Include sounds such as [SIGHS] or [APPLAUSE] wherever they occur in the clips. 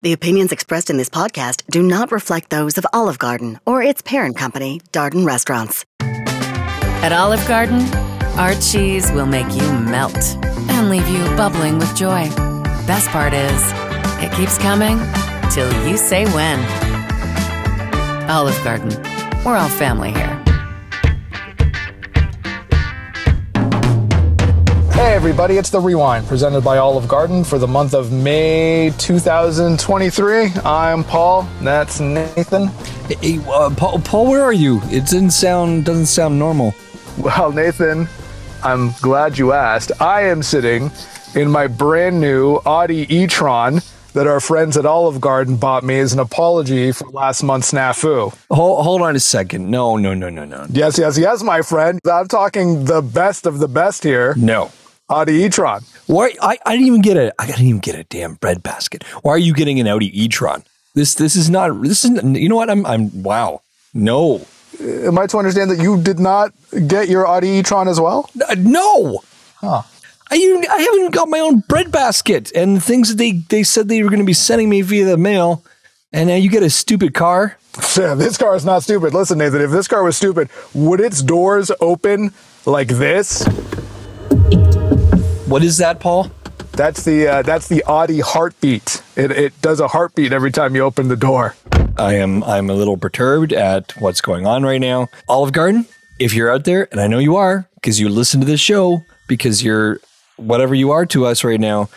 The opinions expressed in this podcast do not reflect those of Olive Garden or its parent company, Darden Restaurants. At Olive Garden, our cheese will make you melt and leave you bubbling with joy. Best part is, it keeps coming till you say when. Olive Garden, we're all family here. Hey everybody, it's the Rewind presented by Olive Garden for the month of May 2023. I'm Paul. That's Nathan. Hey, uh, Paul, Paul, where are you? It doesn't sound doesn't sound normal. Well, Nathan, I'm glad you asked. I am sitting in my brand new Audi e-tron that our friends at Olive Garden bought me as an apology for last month's snafu. Hold, hold on a second. No, no, no, no, no. Yes, yes, yes, my friend. I'm talking the best of the best here. No. Audi e-tron. Why? I, I didn't even get a. I didn't even get a damn bread basket. Why are you getting an Audi e-tron? This this is not. This is. You know what? I'm. I'm. Wow. No. Am I to understand that you did not get your Audi e-tron as well? Uh, no. Huh. I, even, I haven't got my own bread basket and things that they, they said they were going to be sending me via the mail. And now you get a stupid car. Yeah, [LAUGHS] this car is not stupid. Listen, Nathan, if this car was stupid, would its doors open like this? What is that, Paul? That's the uh, that's the Audi heartbeat. It, it does a heartbeat every time you open the door. I am I'm a little perturbed at what's going on right now. Olive Garden, if you're out there, and I know you are because you listen to this show because you're whatever you are to us right now.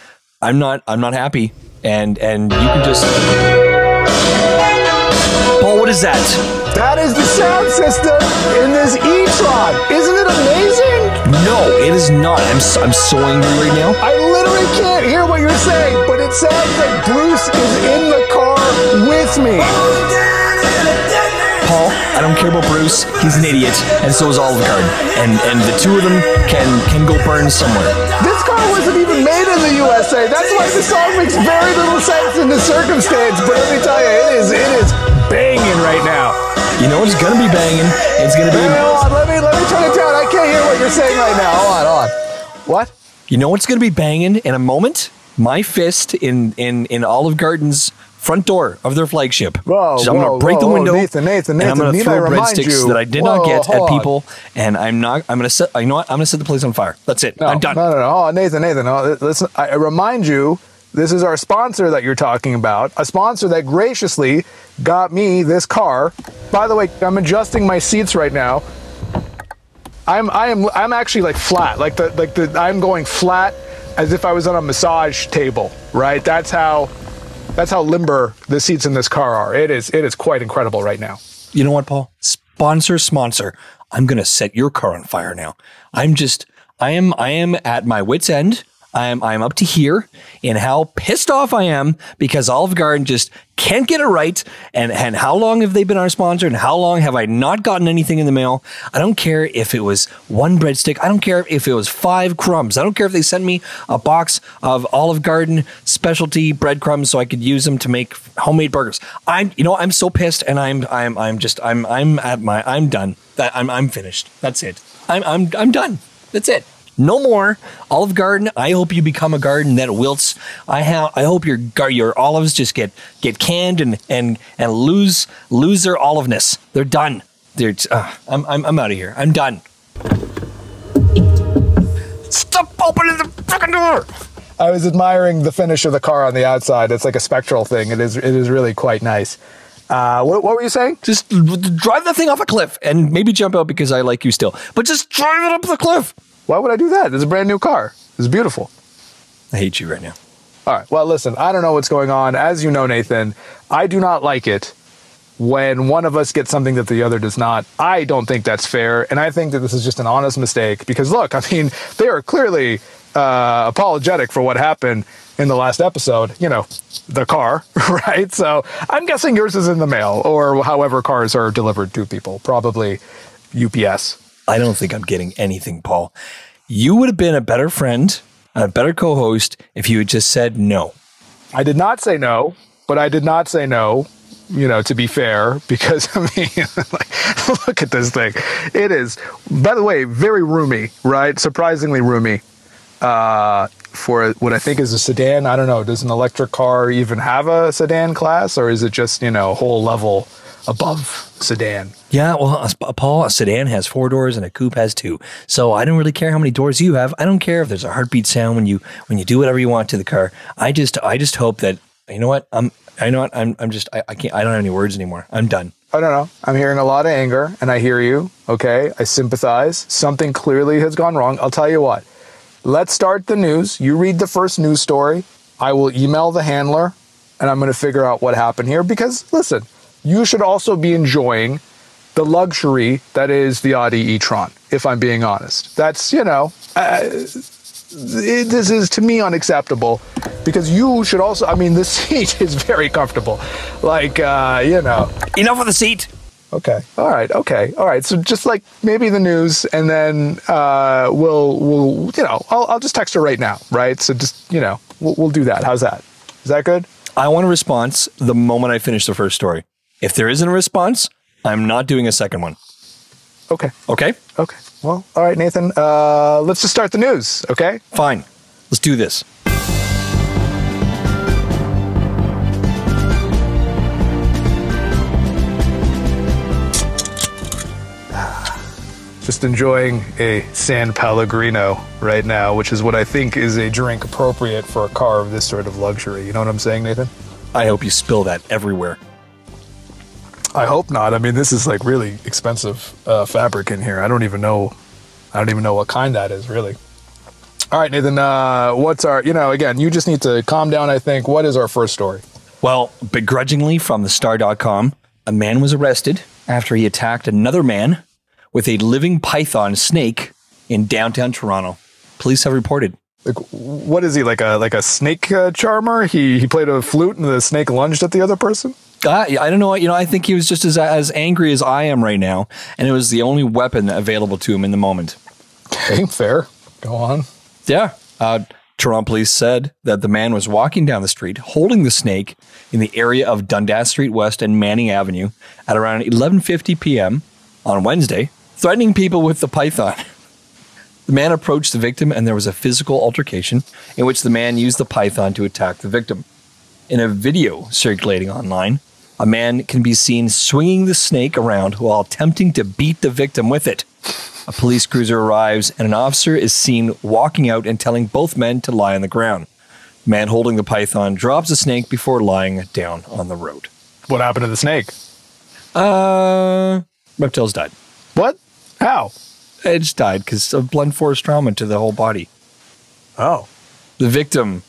I'm not I'm not happy, and and you can just Paul. What is that? That is the sound system in this e-tron. Isn't it amazing? No, it is not. I'm so, I'm so angry right now. I literally can't hear what you're saying, but it sounds like Bruce is in the car with me. Paul, I don't care about Bruce. He's an idiot, and so is Olive Garden. And and the two of them can can go burn somewhere. This car wasn't even made in the USA. That's why the song makes very little sense in the circumstance. But let me tell you, it is it is banging right now. You know what's gonna be banging? It's gonna be. Hold on, let me let me turn it down. I can't hear what you're saying right now. Hold on, hold on. What? You know what's gonna be banging in a moment? My fist in in in Olive Garden's front door of their flagship. Whoa, so I'm whoa, to break whoa, the window. Nathan, Nathan, Nathan, and I'm to need throw breadsticks you- that I did not get at people. And I'm not. I'm to set. You know what? I'm to set the place on fire. That's it. No, I'm done. No, no, no. Oh, Nathan, Nathan. No, listen, I remind you, this is our sponsor that you're talking about. A sponsor that graciously got me this car. By the way, I'm adjusting my seats right now. I'm I am I'm actually like flat. Like the like the I'm going flat as if I was on a massage table, right? That's how that's how limber the seats in this car are. It is it is quite incredible right now. You know what, Paul? Sponsor, sponsor. I'm to set your car on fire now. I'm just. I am. I am at my wits' end. I'm. I'm up to here in how pissed off I am because Olive Garden just can't get it right. And and how long have they been our sponsor? And how long have I not gotten anything in the mail? I don't care if it was one breadstick. I don't care if it was five crumbs. I don't care if they sent me a box of Olive Garden specialty breadcrumbs so I could use them to make homemade burgers. I'm. You know. I'm so pissed, and I'm. I'm. I'm just. I'm. I'm at my. I'm done. I'm. I'm finished. That's it. I'm. I'm. I'm done. That's it. No more Olive Garden. I hope you become a garden that wilts. I have. I hope your gar- your olives just get get canned and and and lose lose their oliveness. They're done. They're. Uh, I'm I'm I'm out of here. I'm done. Stop opening the fucking door. I was admiring the finish of the car on the outside. It's like a spectral thing. It is it is really quite nice. Uh, what, what were you saying? Just drive that thing off a cliff and maybe jump out because I like you still. But just drive it up the cliff. Why would I do that? It's a brand new car. It's beautiful. I hate you right now. All right. Well, listen, I don't know what's going on. As you know, Nathan, I do not like it when one of us gets something that the other does not. I don't think that's fair. And I think that this is just an honest mistake because, look, [LAUGHS] I mean, they are clearly uh, apologetic for what happened in the last episode, you know, the car, [LAUGHS] right? So I'm guessing yours is in the mail or however cars are delivered to people, probably UPS. I don't think I'm getting anything, Paul. You would have been a better friend, and a better co host if you had just said no. I did not say no, but I did not say no, you know, to be fair, because [LAUGHS] I mean, like, look at this thing. It is, by the way, very roomy, right? Surprisingly roomy. uh, for what I think is a sedan. I don't know. Does an electric car even have a sedan class, or is it just you know a whole level above sedan? Yeah, well, a, sp- Paul, a sedan has four doors and a coupe has two. So I don't really care how many doors you have. I don't care if there's a heartbeat sound when you when you do whatever you want to the car. I just I just hope that you know what I'm I know what I'm I'm just I, I can't I don't have any words anymore. I'm done. I don't know. I'm hearing a lot of anger, and I hear you. Okay, I sympathize. Something clearly has gone wrong. I'll tell you what. Let's start the news. You read the first news story. I will email the handler, and I'm going to figure out what happened here. Because listen, you should also be enjoying the luxury that is the Audi e-tron. If I'm being honest, that's you know. Uh, it- this is to me unacceptable because you should also i mean the [LAUGHS] seat is very comfortable like uh you know Enough of the seat. Okay. All right. Okay. All right. So just like maybe the news, and then uh, we'll we'll you know I'll I'll just text her right now. Right. So just you know we'll we'll do that. How's that? Is that good? I want a response the moment I finish the first story. If there isn't a response, I'm not doing a second one. Okay. Okay? Okay. Well. All right, Nathan. Uh, let's just start the news. Okay. Fine. Let's do this. [SIGHS] Just enjoying a San Pellegrino right now, which is what I think is a drink appropriate for a car of this sort of luxury. You know what I'm saying, Nathan? I hope you spill that everywhere. I hope not. I mean, this is like really expensive uh, fabric in here. I don't even know. I don't even know what kind that is, really. All right, Nathan. Uh, what's our? You know, again, you just need to calm down. I think. What is our first story? Well, begrudgingly from the star.com, a man was arrested after he attacked another man with a living python snake in downtown Toronto. Police have reported. Like, what is he like a like a snake uh, charmer? He he played a flute and the snake lunged at the other person. Uh, I don't know. You know, I think he was just as as angry as I am right now, and it was the only weapon available to him in the moment. Okay, fair. Go on. Yeah. Uh, Toronto police said that the man was walking down the street holding the snake in the area of Dundas Street West and Manning Avenue at around 11:50 p.m. on Wednesday, threatening people with the python. The man approached the victim and there was a physical altercation in which the man used the python to attack the victim. In a video circulating online, a man can be seen swinging the snake around while attempting to beat the victim with it. A police cruiser arrives and an officer is seen walking out and telling both men to lie on the ground. The man holding the python drops the snake before lying down on the road. What happened to the snake? Uh, reptiles died. What? How? It just died because of blunt force trauma to the whole body. Oh, The victim,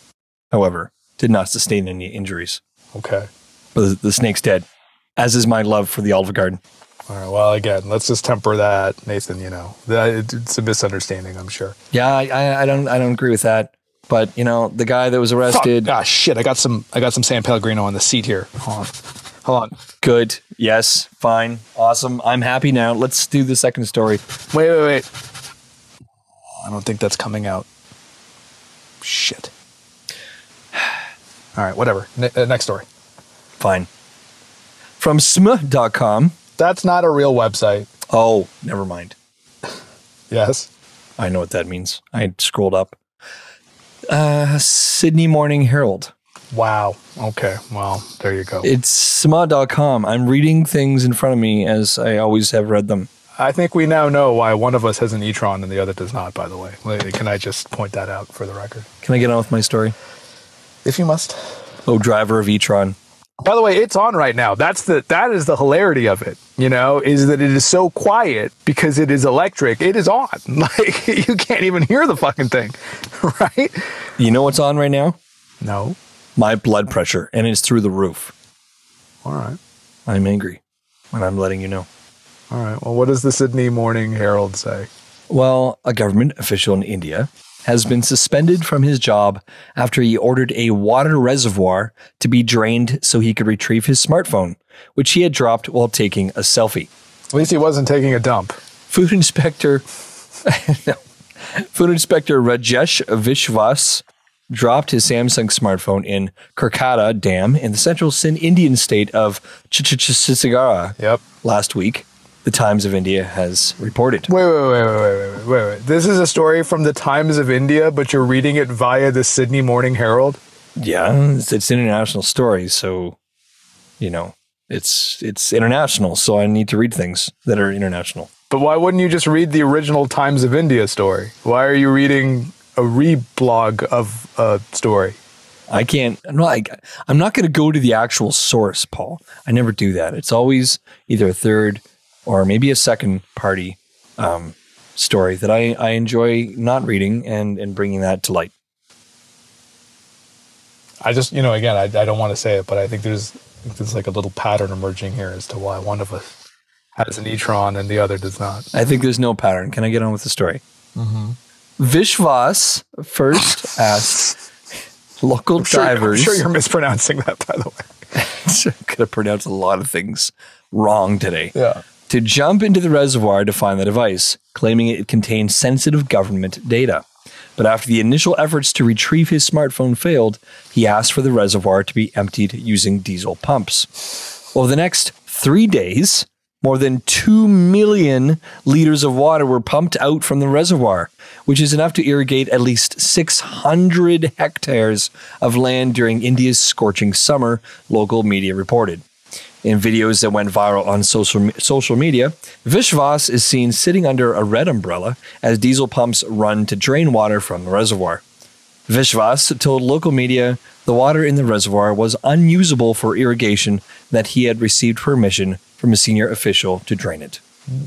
however, did not sustain any injuries, okay. But the, the snake's dead, as is my love for the Olive Garden. All right. Well, again, let's just temper that, Nathan. You know, that it's a misunderstanding. I'm sure. Yeah, I, I, I don't I don't agree with that. But you know, the guy that was arrested, Fuck. Ah, shit! I got some. I got some San Pellegrino on the seat here. Hold on. Hold on. good, yes, fine, awesome. I'm happy now. Let's do the second story. Wait, wait, wait. I don't think that's coming out. Shit. [SIGHS] All right. Whatever. Ne- uh, next story. Fine. From sm.com. That's not a real website. Oh, never mind. Yes. I know what that means. I scrolled up. Uh, Sydney Morning Herald. Wow. Okay. Well, there you go. It's sma.com. I'm reading things in front of me as I always have read them. I think we now know why one of us has an e-tron and the other does not. By the way, can I just point that out for the record? Can I get on with my story? If you must. Oh, driver of e-tron. By the way, it's on right now. That's the that is the hilarity of it. You know, is that it is so quiet because it is electric. It is on. [LAUGHS] Like you can't even hear the fucking thing, [LAUGHS] right? You know what's on right now? No. My blood pressure, and it's through the roof. All right. I'm angry, and I'm letting you know. All right. Well, what does the Sydney Morning Herald say? Well, a government official in India has been suspended from his job after he ordered a water reservoir to be drained so he could retrieve his smartphone, which he had dropped while taking a selfie. At least he wasn't taking a dump. Food inspector, [LAUGHS] no. food inspector Rajesh Vishwas dropped his Samsung smartphone in Karkata Dam in the central Sin Indian state of Chhattisgarh Yep. last week. The Times of India has reported. Wait, wait, wait, wait, wait, wait, wait, wait. This is a story from the Times of India, but you're reading it via the Sydney Morning Herald. Yeah, it's, it's international story, so you know it's it's international. So I need to read things that are international. But why wouldn't you just read the original Times of India story? Why are you reading a reblog of a story? I can't. I'm not, like, I'm not going to go to the actual source, Paul. I never do that. It's always either a third or maybe a second party um, story that I, I enjoy not reading and, and bringing that to light. I just, you know, again, I, I don't want to say it, but I think there's there's like a little pattern emerging here as to why one of us has an e-tron and the other does not. I think there's no pattern. Can I get on with the story? Vishwas first [LAUGHS] asked local I'm sure, I'm sure you're mispronouncing that, by the way. I'm going to pronounce a lot of things wrong today. Yeah. To jump into the reservoir to find the device, claiming it contained sensitive government data. But after the initial efforts to retrieve his smartphone failed, he asked for the reservoir to be emptied using diesel pumps. Over the next three days, more than 2 million liters of water were pumped out from the reservoir, which is enough to irrigate at least 600 hectares of land during India's scorching summer, local media reported. In videos that went viral on social, social media, Vishwas is seen sitting under a red umbrella as diesel pumps run to drain water from the reservoir. Vishwas told local media the water in the reservoir was unusable for irrigation, that he had received permission from a senior official to drain it.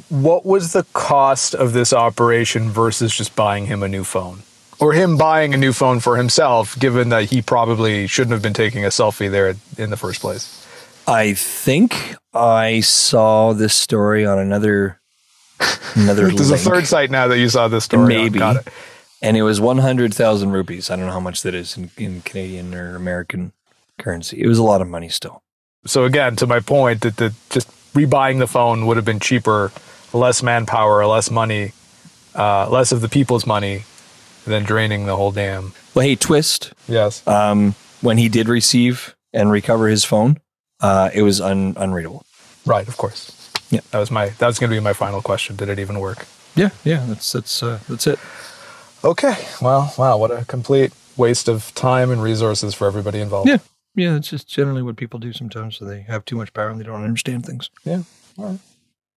What was the cost of this operation versus just buying him a new phone? Or him buying a new phone for himself, given that he probably shouldn't have been taking a selfie there in the first place? I think I saw this story on another another [LAUGHS] There's link. a third site now that you saw this story. on. maybe Got it. and it was 100,000 rupees. I don't know how much that is in, in Canadian or American currency. It was a lot of money still. So again, to my point, that the just rebuying the phone would have been cheaper, less manpower, less money, uh, less of the people's money than draining the whole dam. Well, hey, twist. Yes. Um, when he did receive and recover his phone, uh, it was un- unreadable. right. Of course. Yeah. That was my. That was going to be my final question. Did it even work? Yeah, yeah, that's that's uh, that's it. Okay. Well, wow. What a complete waste of time and resources for everybody involved. Yeah, yeah, it's just generally what people do sometimes. So they have too much power and they don't understand things. Yeah. All right.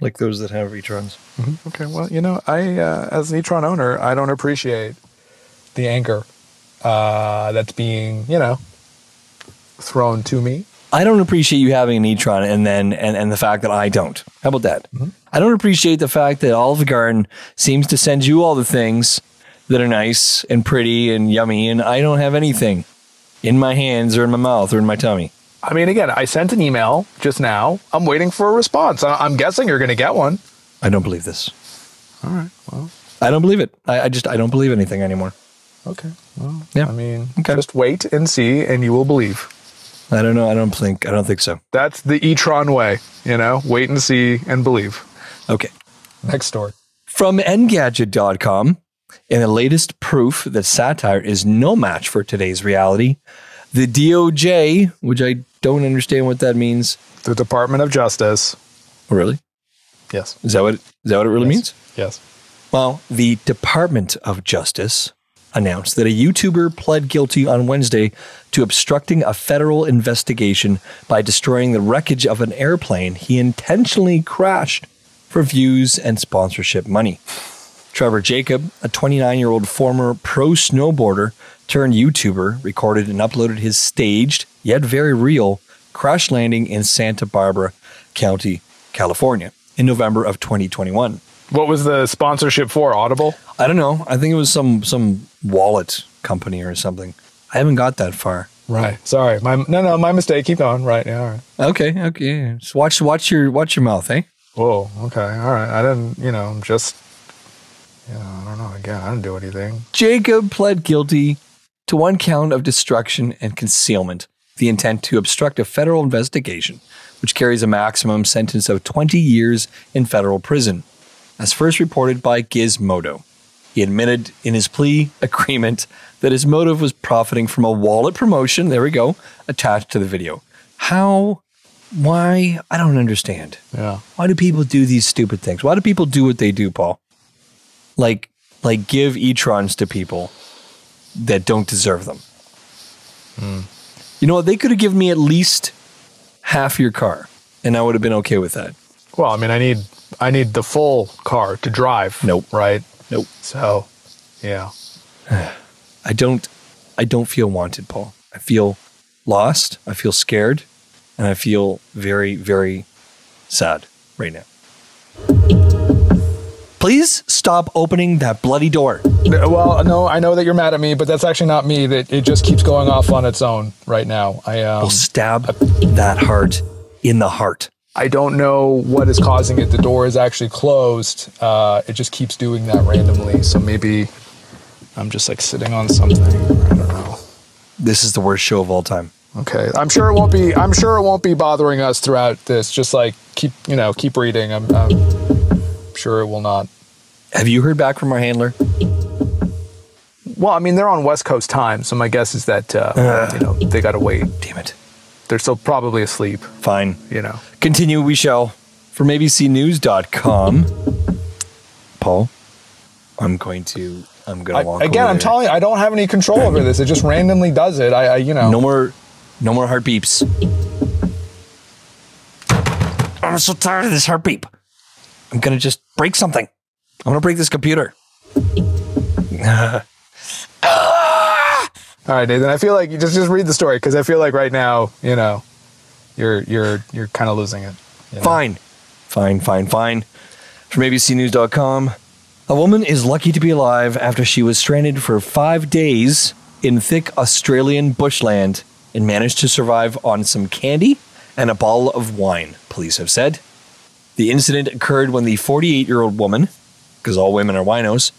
Like those that have e-trons. Mhm. Okay. Well, you know, I uh, as an e-tron owner, I don't appreciate the anger uh, that's being, you know, thrown to me. I don't appreciate you having an e-tron and then and, and the fact that I don't. How about that? Mm-hmm. I don't appreciate the fact that Olive Garden seems to send you all the things that are nice and pretty and yummy, and I don't have anything in my hands or in my mouth or in my tummy. I mean, again, I sent an email just now. I'm waiting for a response. I- I'm guessing you're going to get one. I don't believe this. All right. Well, I don't believe it. I, I just I don't believe anything anymore. okay. Well, Yeah. I mean, Okay. just wait and see, and you will believe. I don't know. I don't think I don't think so. That's the e-tron way. You know, wait and see and believe. Okay. Next story. From Engadget.com, in the latest proof that satire is no match for today's reality, the DOJ, which I don't understand what that means. The Department of Justice. Oh, really? Yes. Is that what is that what it really means? Yes. Well, the Department of Justice announced that a YouTuber pled guilty on Wednesday to obstructing a federal investigation by destroying the wreckage of an airplane he intentionally crashed for views and sponsorship money. Trevor Jacob, a 29 year old former pro snowboarder turned YouTuber, recorded and uploaded his staged, yet very real, crash landing in Santa Barbara County, California, in November of 2021. What was the sponsorship for? Audible? I don't know. I think it was some some wallet company or something. I haven't got that far. Right. Sorry. My no no my mistake. Keep going. Right. Yeah. All right. Okay, okay. Just watch watch your watch your mouth, eh? Whoa. Okay. All right. I didn't. You know. Just. Know. I don't know. Again, I didn't do anything. Jacob pled guilty to one count of destruction and concealment, the intent to obstruct a federal investigation, which carries a maximum sentence of 20 years in federal prison, as first reported by Gizmodo. He admitted in his plea agreement that his motive was profiting from a wallet promotion, there we go, attached to the video. How why? I don't understand. Yeah. Why do people do these stupid things? Why do people do what they do, Paul? Like, like give e-trons to people that don't deserve them. Hmm. You know what? They could have given me at least half your car, and I would have been okay with that. Well, I mean, I need I need the full car to drive. Nope. Right. Nope. So, yeah. [SIGHS] I don't. I don't feel wanted, Paul. I feel lost. I feel scared, and I feel very, very sad right now. Please stop opening that bloody door. Well, no, I know that you're mad at me, but that's actually not me. That it just keeps going off on its own right now. I um, Will stab that heart in the heart. I don't know what is causing it. The door is actually closed. Uh, it just keeps doing that randomly. So maybe I'm just like sitting on something. I don't know. This is the worst show of all time. Okay, I'm sure it won't be. I'm sure it won't be bothering us throughout this. Just like keep, you know, keep reading. I'm, I'm sure it will not. Have you heard back from our handler? Well, I mean, they're on West Coast time, so my guess is that uh, you know they got to wait. Damn it. They're still probably asleep. Fine. You know. Continue, we shall. From abcnews.com. Paul, I'm going to. I'm going to walk again, over I'm there. telling you, I don't have any control over this. It just randomly does it. I, I you know. No more, no more heart beeps. I'm so tired of this heart beep. I'm gonna just break something. I'm gonna break this computer. [LAUGHS] All right, Nathan. I feel like you just just read the story because I feel like right now, you know, you're you're you're kind of losing it. you know? Fine, fine, fine, fine. From abcnews.com, a woman is lucky to be alive after she was stranded for five days in thick Australian bushland and managed to survive on some candy and a bottle of wine, police have said. The incident occurred when the 48 year old woman, because all women are winos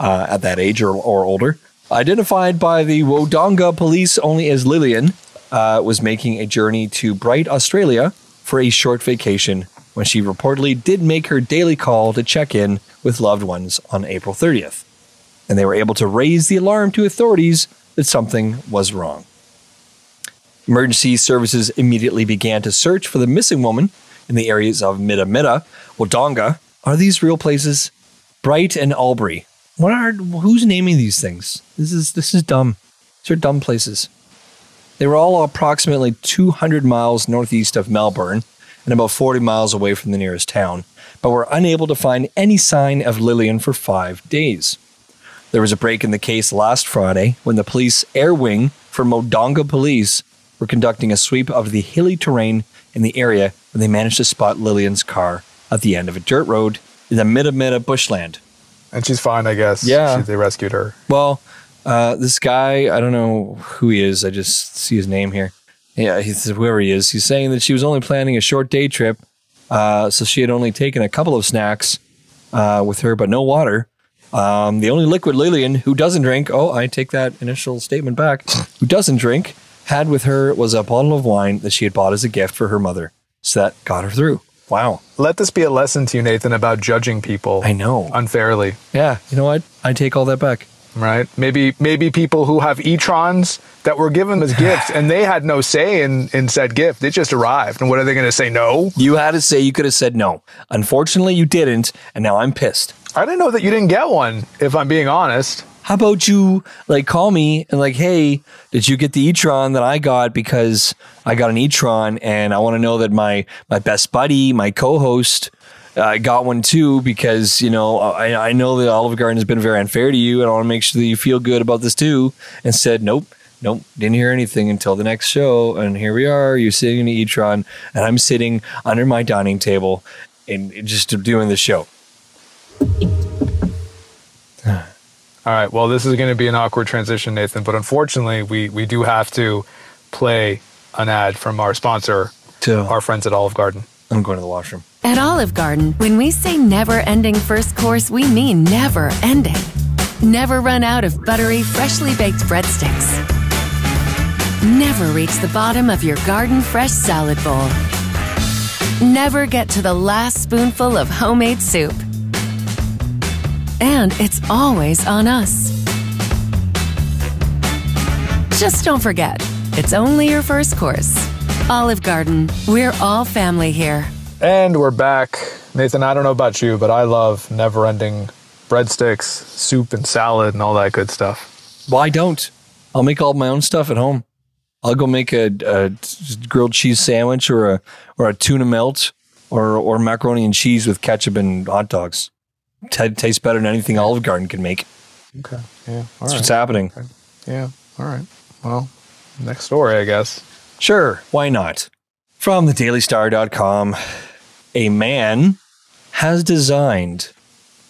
uh, at that age or, or older, identified by the Wodonga police only as Lillian, uh, was making a journey to Bright, Australia for a short vacation when she reportedly did make her daily call to check in with loved ones on April 30th. And they were able to raise the alarm to authorities that something was wrong. Emergency services immediately began to search for the missing woman in the areas of Mitta Mitta, Wodonga. Are these real places? Bright and Albury. What are who's naming these things? This is this is dumb. These are dumb places. They were all approximately 200 miles northeast of Melbourne and about 40 miles away from the nearest town, but were unable to find any sign of Lillian for five days. There was a break in the case last Friday when the police air wing for Modonga Police were conducting a sweep of the hilly terrain in the area when they managed to spot Lillian's car at the end of a dirt road in the Mitta Mitta bushland. And she's fine, I guess. Yeah. She, they rescued her. Well, uh, this guy, I don't know who he is. I just see his name here. Yeah, he's whoever he is. He's saying that she was only planning a short day trip, uh, so she had only taken a couple of snacks uh, with her, but no water. Um, the only liquid Lillian, who doesn't drink, oh, I take that initial statement back, [LAUGHS] who doesn't drink, had with her was a bottle of wine that she had bought as a gift for her mother. So that got her through. Wow. Let this be a lesson to you, Nathan, about judging people. I know. unfairly. Yeah, you know what? I take all that back. right? Maybe maybe people who have e-trons that were given as [SIGHS] gifts and they had no say in in said gift. It just arrived, and what are they going to say? No. You had to say you could have said no. Unfortunately, you didn't, and now I'm pissed. I didn't know that you didn't get one. If I'm being honest, How about you like call me and like, hey, did you get the e-tron that I got because I got an e-tron and I want to know that my my best buddy, my co-host, uh, got one too because you know I, I know that Olive Garden has been very unfair to you and I want to make sure that you feel good about this too. And said, nope, nope, didn't hear anything until the next show. And here we are. You're sitting in the e-tron and I'm sitting under my dining table and just doing the show. All right. Well, this is going to be an awkward transition, Nathan. But unfortunately, we we do have to play an ad from our sponsor, To our friends at Olive Garden. I'm going to the washroom. At Olive Garden, when we say never ending first course, we mean never ending. Never run out of buttery, freshly baked breadsticks. Never reach the bottom of your garden fresh salad bowl. Never get to the last spoonful of homemade soup. And it's always on us. Just don't forget, it's only your first course. Olive Garden. We're all family here. And we're back. Nathan, I don't know about you, but I love never ending breadsticks, soup, and salad, and all that good stuff. Well, I don't. I'll make all my own stuff at home. I'll go make a, a grilled cheese sandwich or a or a tuna melt or or macaroni and cheese with ketchup and hot dogs. T- tastes better than anything Olive Garden can make. Okay. Yeah. All That's right. what's happening. Yeah. All right. Well, next story, I guess. Sure, why not? From thedailystar.com, a man has designed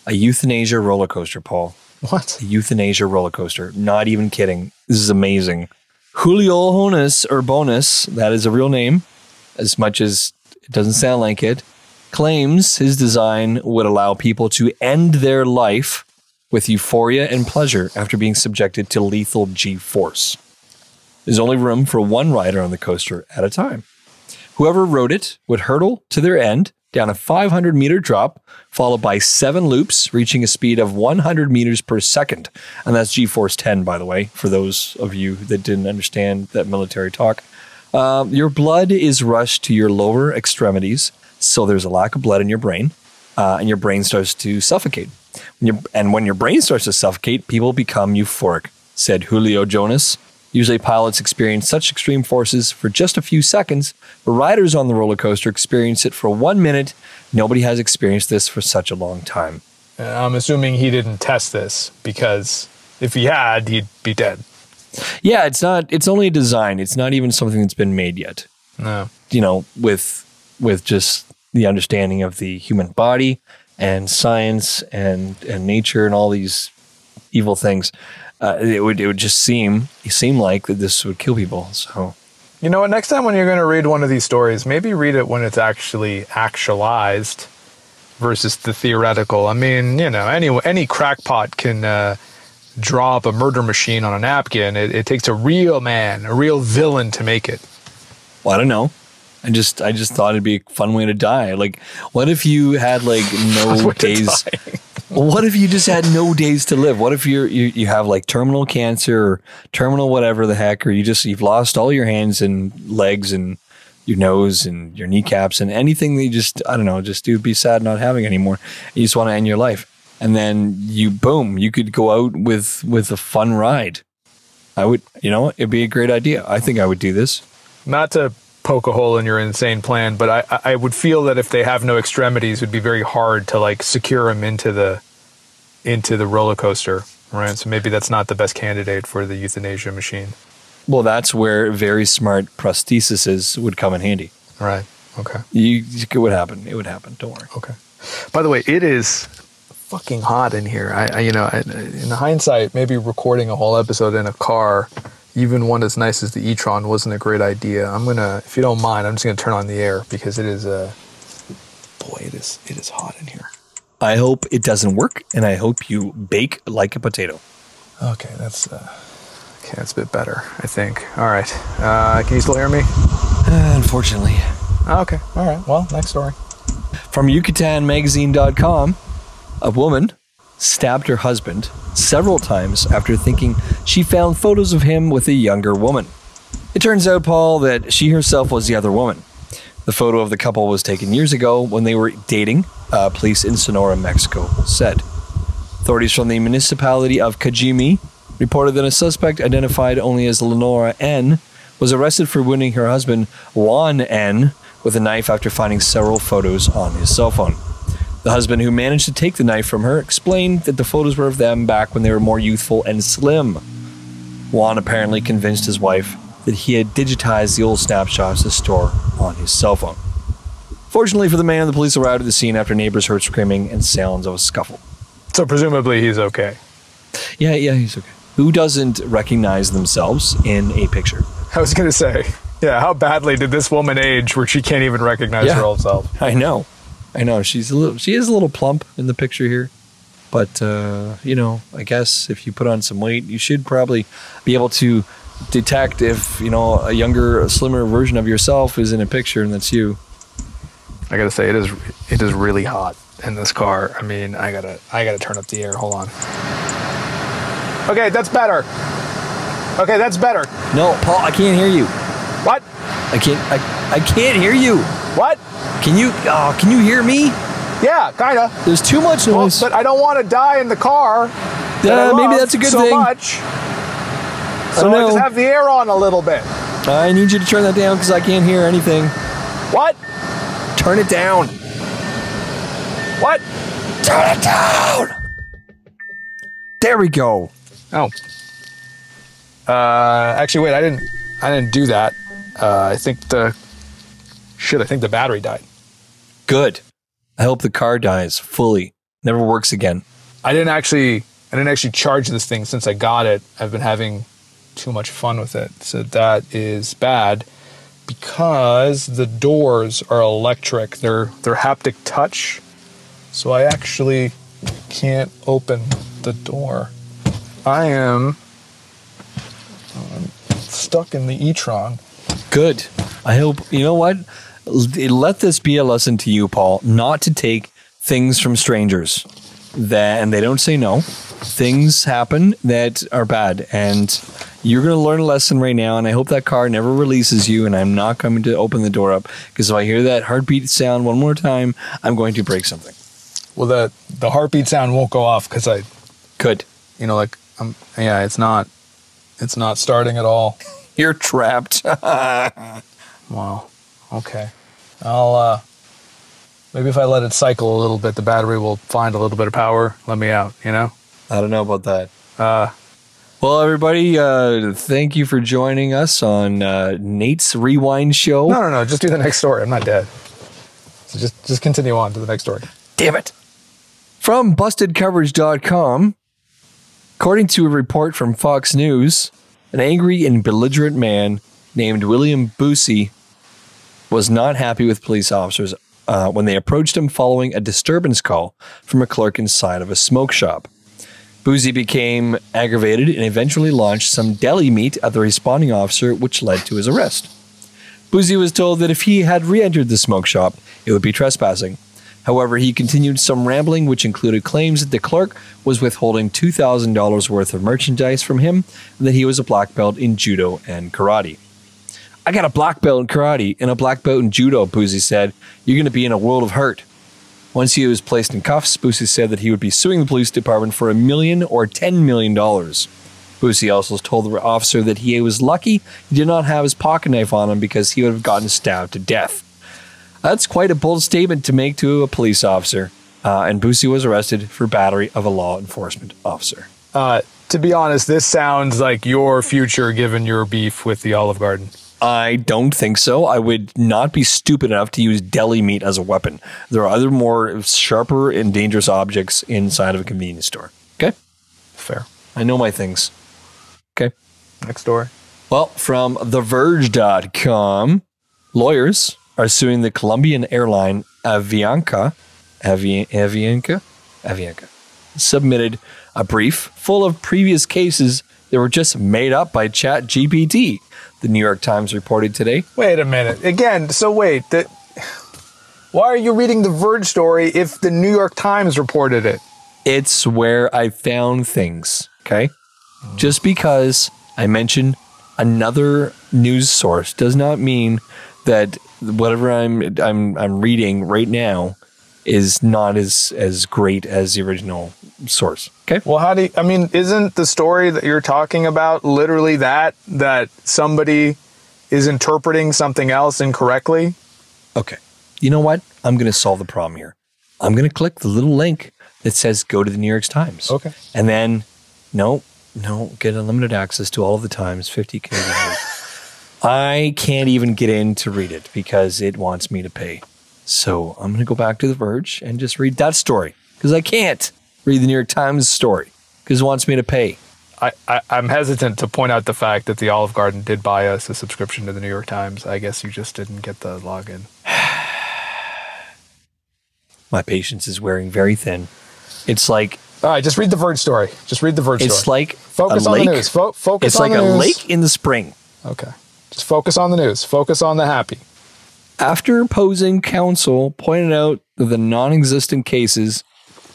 a euthanasia roller coaster, Paul. What? A euthanasia roller coaster. Not even kidding. This is amazing. Julijonas Urbonas, that is a real name, as much as it doesn't sound like it, claims his design would allow people to end their life with euphoria and pleasure after being subjected to lethal G force. There's only room for one rider on the coaster at a time. Whoever rode it would hurtle to their end down a 500 meter drop, followed by seven loops, reaching a speed of 100 meters per second. And that's G Force 10, by the way, for those of you that didn't understand that military talk. Um, your blood is rushed to your lower extremities, so there's a lack of blood in your brain, uh, and your brain starts to suffocate. When and when your brain starts to suffocate, people become euphoric, said Julijonas. Usually, pilots experience such extreme forces for just a few seconds, but riders on the roller coaster experience it for one minute. Nobody has experienced this for such a long time. Uh, I'm assuming he didn't test this because if he had, he'd be dead. Yeah, it's not. It's only a design. It's not even something that's been made yet. No. You know, with with just the understanding of the human body and science and and nature and all these evil things, uh, it would it would just seem seem like that this would kill people. So You know what? Next time when you're going to read one of these stories, maybe read it when it's actually actualized versus the theoretical. I mean, you know, any any crackpot can uh, draw up a murder machine on a napkin. It, it takes a real man, a real villain to make it. well, I don't know. I just I just thought it'd be a fun way to die. Like, what if you had like no [LAUGHS] days? what if you just had no days to live? What if you're, you you have like terminal cancer or terminal whatever the heck, or you just you've lost all your hands and legs and your nose and your kneecaps and anything that you just I don't know, just do be sad not having anymore. You just want to end your life, and then you boom, you could go out with with a fun ride. I would, you know, it'd be a great idea. I think I would do this. Not to poke a hole in your insane plan, but I, I- would feel that if they have no extremities, it would be very hard to like secure them into the into the roller coaster, right? So maybe that's not the best candidate for the euthanasia machine, Well, that's where very smart prostheses would come in handy. right? Okay. You, it would happen. It would happen. Don't worry. Okay. By the way, it is fucking hot in here. I, I you know, I, in hindsight, maybe recording a whole episode in a car, even one as nice as the e-tron, wasn't a great idea. I'm gonna, if you don't mind, I'm just gonna turn on the air because it is, uh, boy, it is, it is hot in here. I hope it doesn't work, and I hope you bake like a potato. Okay, that's, uh, okay, that's a bit better, I think. All right. Uh, can you still hear me? unfortunately. Oh, okay. All right. Well, next story. From YucatanMagazine.com, a woman stabbed her husband several times after thinking she found photos of him with a younger woman. It turns out, Paul, that she herself was the other woman. The photo of the couple was taken years ago when they were dating, uh, police in Sonora, Mexico said. Authorities from the municipality of Cajeme reported that a suspect identified only as Lenora N was arrested for wounding her husband, Juan N, with a knife after finding several photos on his cell phone. The husband who managed to take the knife from her explained that the photos were of them back when they were more youthful and slim. Juan apparently convinced his wife that he had digitized the old snapshots to store on his cell phone. Fortunately for the man, the police arrived at the scene after neighbors heard screaming and sounds of a scuffle. So presumably he's okay. Yeah, yeah, he's okay. Who doesn't recognize themselves in a picture? I was gonna say, yeah. How badly did this woman age where she can't even recognize Yeah. her old self? [LAUGHS] I know, I know. She's a little. She is a little plump in the picture here, but uh, you know, I guess if you put on some weight, you should probably be able to detect if you know a younger, slimmer version of yourself is in a picture and that's you. I gotta say it is it is really hot in this car. I mean, I gotta I gotta turn up the air. Hold on. Okay, that's better. Okay, that's better. No, Paul, I can't hear you. What? I can't. I, I can't hear you. What? Can you? Oh, can you hear me? Yeah, kinda. There's too much Well, noise. but I don't want to die in the car. that Yeah, maybe that's a good so thing. much. So I know. just have the air on a little bit. I need you to turn that down because I can't hear anything. What? Turn it down. What? Turn it down. There we go. Oh. Uh, actually, wait. I didn't. I didn't do that. Uh, I think the. Shit. I think the battery died. Good. I hope the car dies fully. Never works again. I didn't actually. I didn't actually charge this thing since I got it. I've been having too much fun with it, so that is bad. Because the doors are electric. They're they're haptic touch, so I actually can't open the door. I am um, stuck in the e-tron. Good. I hope, you know what? Let this be a lesson to you, Paul, not to take things from strangers that, and they don't say no. Things happen that are bad, and you're going to learn a lesson right now. And I hope that car never releases you. And I'm not coming to open the door up because if I hear that heartbeat sound one more time, I'm going to break something. Well, the the heartbeat sound won't go off because I, could, you know, like I'm. Yeah, it's not. It's not starting at all. You're trapped. [LAUGHS] Wow. Okay. I'll uh maybe if I let it cycle a little bit, the battery will find a little bit of power, let me out, you know? I don't know about that. Uh Well, everybody, uh, thank you for joining us on uh, Nate's Rewind Show. no no no, just do the next story. I'm not dead. So just just continue on to the next story. Damn it. From bustedcoverage.com, according to a report from Fox News, an angry and belligerent man named William Boosie was not happy with police officers uh, when they approached him following a disturbance call from a clerk inside of a smoke shop. Boozy became aggravated and eventually launched some deli meat at the responding officer, which led to his arrest. Boozy was told that if he had re entered the smoke shop, it would be trespassing. However, he continued some rambling, which included claims that the clerk was withholding $2,000 worth of merchandise from him and that he was a black belt in judo and karate. I got a black belt in karate and a black belt in judo, Boozy said. You're going to be in a world of hurt. Once he was placed in cuffs, Boosie said that he would be suing the police department for a million or ten million dollars. Boosie also told the officer that he was lucky he did not have his pocket knife on him because he would have gotten stabbed to death. That's quite a bold statement to make to a police officer. Uh, and Boosie was arrested for battery of a law enforcement officer. Uh to be honest, this sounds like your future given your beef with the Olive Garden. I don't think so. I would not be stupid enough to use deli meat as a weapon. There are other more sharper and dangerous objects inside of a convenience store. Okay? Fair. I know my things. Okay. Next story. Well, from TheVerge.com, lawyers are suing the Colombian airline Avianca. Avi- Avianca? Avianca. Submitted a brief full of previous cases that were just made up by ChatGPT. The New York Times reported today. Wait a minute. Again, so wait, the, why are you reading the Verge story if the New York Times reported it? It's where I found things. Okay. Just because I mention another news source does not mean that whatever I'm I'm I'm reading right now is not as as great as the original source. Okay. Well, how do you, I mean, isn't the story that you're talking about literally that, that somebody is interpreting something else incorrectly? Okay. You know what? I'm going to solve the problem here. I'm going to click the little link that says go to the New York Times. Okay. And then, no, no, get unlimited access to all of the Times, 50 Canadian. I can't even get in to read it because it wants me to pay. So I'm going to go back to The Verge and just read that story because I can't read the New York Times story because it wants me to pay. I, I, I'm hesitant to point out the fact that the Olive Garden did buy us a subscription to the New York Times. I guess you just didn't get the login. [SIGHS] My patience is wearing very thin. It's like All right, just read the Verge story. Just read the Verge it's story. like focus on lake. the news. Fo- focus it's on like the a lake in the spring. Okay. Just focus on the news. Focus on the happy. After opposing counsel pointed out the non existent cases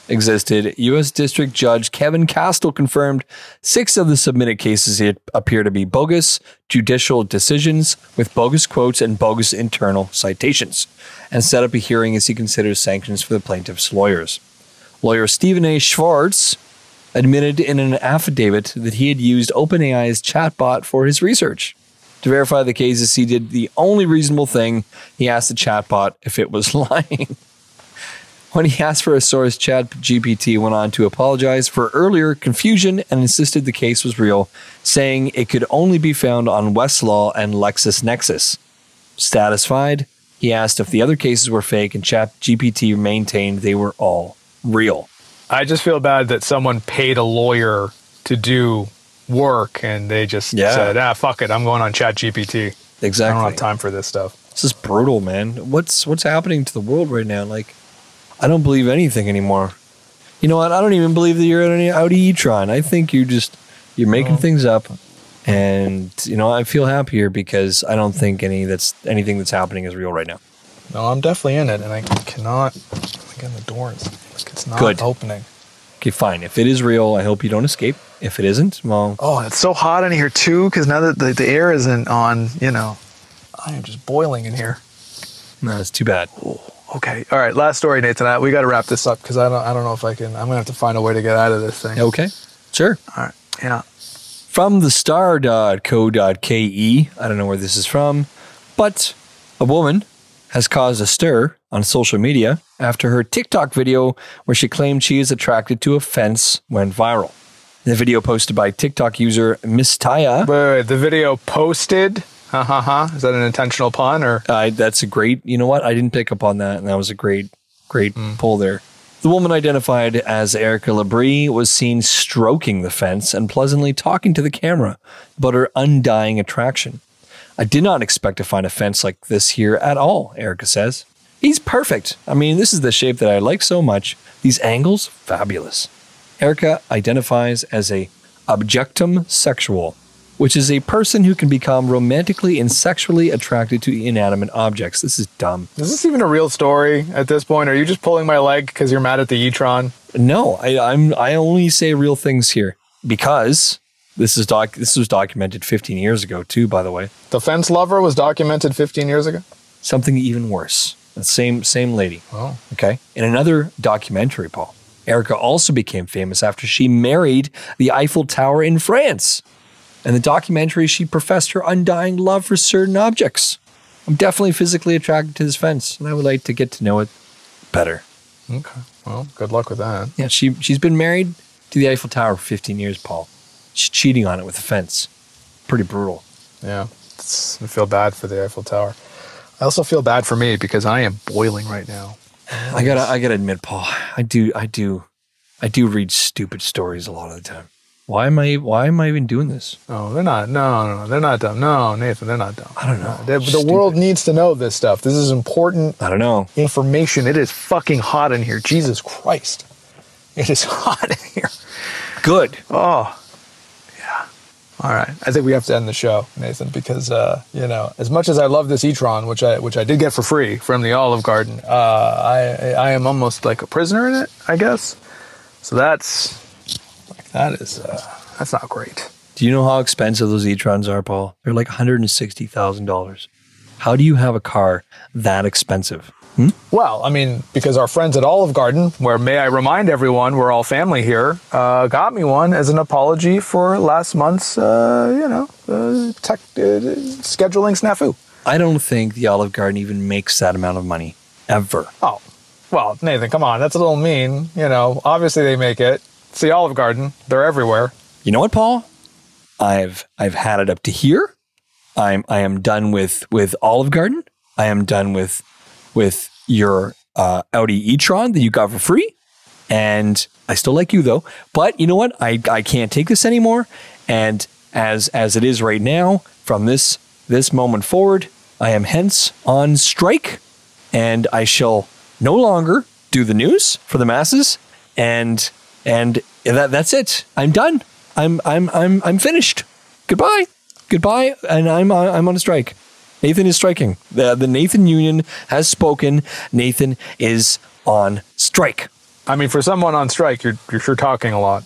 existed, U.S. District Judge Kevin Castel confirmed six of the submitted cases appear to be bogus judicial decisions with bogus quotes and bogus internal citations, and set up a hearing as he considers sanctions for the plaintiff's lawyers. Lawyer Steven A. Schwartz admitted in an affidavit that he had used OpenAI's chatbot for his research. To verify the cases, he did the only reasonable thing. He asked the chatbot if it was [LAUGHS] lying. When he asked for a source, ChatGPT went on to apologize for earlier confusion and insisted the case was real, saying it could only be found on Westlaw and LexisNexis. Satisfied, he asked if the other cases were fake, and ChatGPT maintained they were all real. I just feel bad that someone paid a lawyer to do work and they just Yeah. said, ah, fuck it, I'm going on Chat GPT. Exactly. I don't have time for this stuff. This is brutal, man. What's what's happening to the world right now? Like, I don't believe anything anymore. You know what? I don't even believe that you're in an Audi e-tron. I think you're just you're making things up, and you know I feel happier because I don't think any that's anything that's happening is real right now. No, I'm definitely in it and I cannot. Again, the door is like it's not Good. opening. Okay, fine. If it is real, I hope you don't escape. If it isn't, well, Oh, it's so hot in here too because now that the, the air isn't on, you know, I am just boiling in here. no, it's too bad. Okay. All right. Last story, Nathan. I, we got to wrap this up because I don't. I don't know if I can. I'm gonna have to find a way to get out of this thing. Okay, sure. All right. Yeah. From the star.co.ke, I don't know where this is from, but a woman has caused a stir on social media after her TikTok video where she claimed she is attracted to a fence went viral. The video posted by TikTok user Miss Taya. Wait, wait, wait, the video posted. Ha ha ha. Is that an intentional pun or? Uh, that's a great, you know what? I didn't pick up on that, and that was a great, great pull there. The woman identified as Erica Labrie was seen stroking the fence and pleasantly talking to the camera about her undying attraction. I did not expect to find a fence like this here at all, Erica says. He's perfect. I mean, this is the shape that I like so much. These angles, fabulous. Erica identifies as a objectum sexual, which is a person who can become romantically and sexually attracted to inanimate objects. This is dumb. Is this even a real story at this point? Are you just pulling my leg because you're mad at the e-tron? No, I, I'm I only say real things here because this is doc this was documented 15 years ago too, by the way. The fence lover was documented 15 years ago. Something even worse. The same same lady. Oh. Okay. In another documentary, Paul, Erica also became famous after she married the Eiffel Tower in France. In the documentary, she professed her undying love for certain objects. I'm definitely physically attracted to this fence, and I would like to get to know it better. Okay. Well, good luck with that. Yeah, she she's been married to the Eiffel Tower for 15 years, Paul. She's cheating on it with a fence. Pretty brutal. Yeah. It's, I feel bad for the Eiffel Tower. I also feel bad for me because I am boiling right now. I gotta I gotta admit, Paul, I do I do I do read stupid stories a lot of the time. Why am I why am I even doing this? Oh, they're not. No, no, no. They're not dumb. No, Nathan, they're not dumb. I don't know. The world needs to know this stuff. This is important I don't know. information. It is fucking hot in here. Jesus Christ. It is [LAUGHS] hot in here. Good. Oh, yeah. All right. I think we have to end the show, Nathan, because uh, you know, as much as I love this e-tron, which I which I did get for free from the Olive Garden, uh, I I am almost like a prisoner in it, I guess. So that's that is uh, that's not great. Do you know how expensive those e-trons are, Paul? They're like $160,000. How do you have a car that expensive? Well, I mean, because our friends at Olive Garden, where may I remind everyone we're all family here, uh, got me one as an apology for last month's, uh, you know, uh, tech uh, scheduling snafu. I don't think the Olive Garden even makes that amount of money ever. Oh, well, Nathan, come on, that's a little mean. You know, obviously they make it. It's the Olive Garden; they're everywhere. You know what, Paul? I've I've had it up to here. I'm I am done with with Olive Garden. I am done with with your uh, Audi e-tron that you got for free. And I still like you though. But you know what? I, I can't take this anymore. And as as it is right now, from this this moment forward, I am hence on strike, and I shall no longer do the news for the masses. And and that that's it. I'm done. I'm I'm I'm I'm finished. Goodbye. Goodbye. And I'm uh, I'm on a strike. Nathan is striking. The the Nathan Union has spoken. Nathan is on strike. I mean, for someone on strike, you're you're sure talking a lot.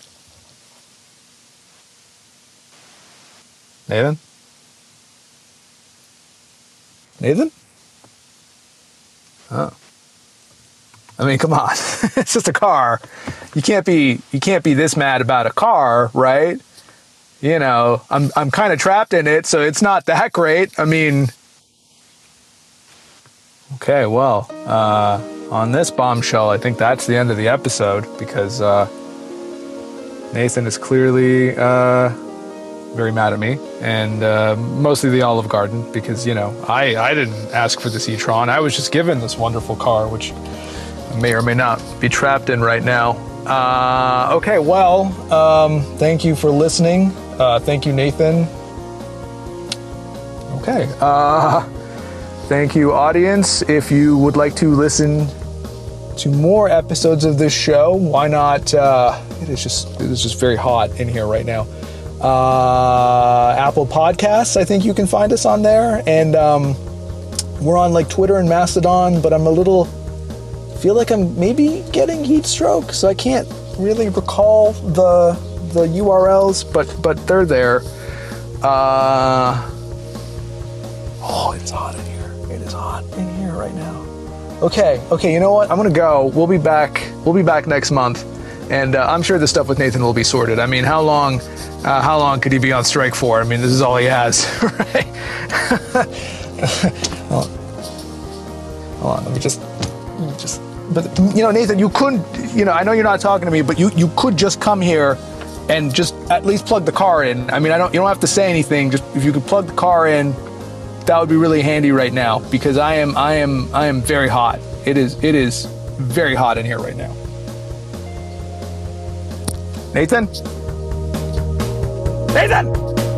Nathan? Nathan? Oh. I mean, come on. [LAUGHS] it's just a car. You can't be you can't be this mad about a car, right? You know, I'm I'm kind of trapped in it, so it's not that great. I mean, okay, well, uh, on this bombshell, I think that's the end of the episode because uh, Nathan is clearly uh, very mad at me, and uh, mostly the Olive Garden because you know I I didn't ask for this e-tron. I was just given this wonderful car, which may or may not be trapped in right now. Uh, okay, well, um, thank you for listening. Uh, thank you, Nathan. Okay. Uh, thank you, audience. If you would like to listen to more episodes of this show, why not? Uh, it is just it is just very hot in here right now. Uh, Apple Podcasts, I think you can find us on there, and um, we're on like Twitter and Mastodon. But I'm a little feel like I'm maybe getting heat stroke, so I can't really recall the the URLs, but but they're there. Uh, oh, it's hot in here. It is hot in here right now. Okay, okay. You know what? I'm gonna go. We'll be back. We'll be back next month, and uh, I'm sure the stuff with Nathan will be sorted. I mean, how long? Uh, how long could he be on strike for? I mean, this is all he has, [LAUGHS] right? [LAUGHS] hold, on. hold on. Let me just, just. But you know, Nathan, you couldn't. You know, I know you're not talking to me, but you you could just come here and just at least plug the car in. I mean, I don't. You don't have to say anything. Just if you could plug the car in, that would be really handy right now because I am I am I am very hot. It is it is very hot in here right now. Nathan? Nathan!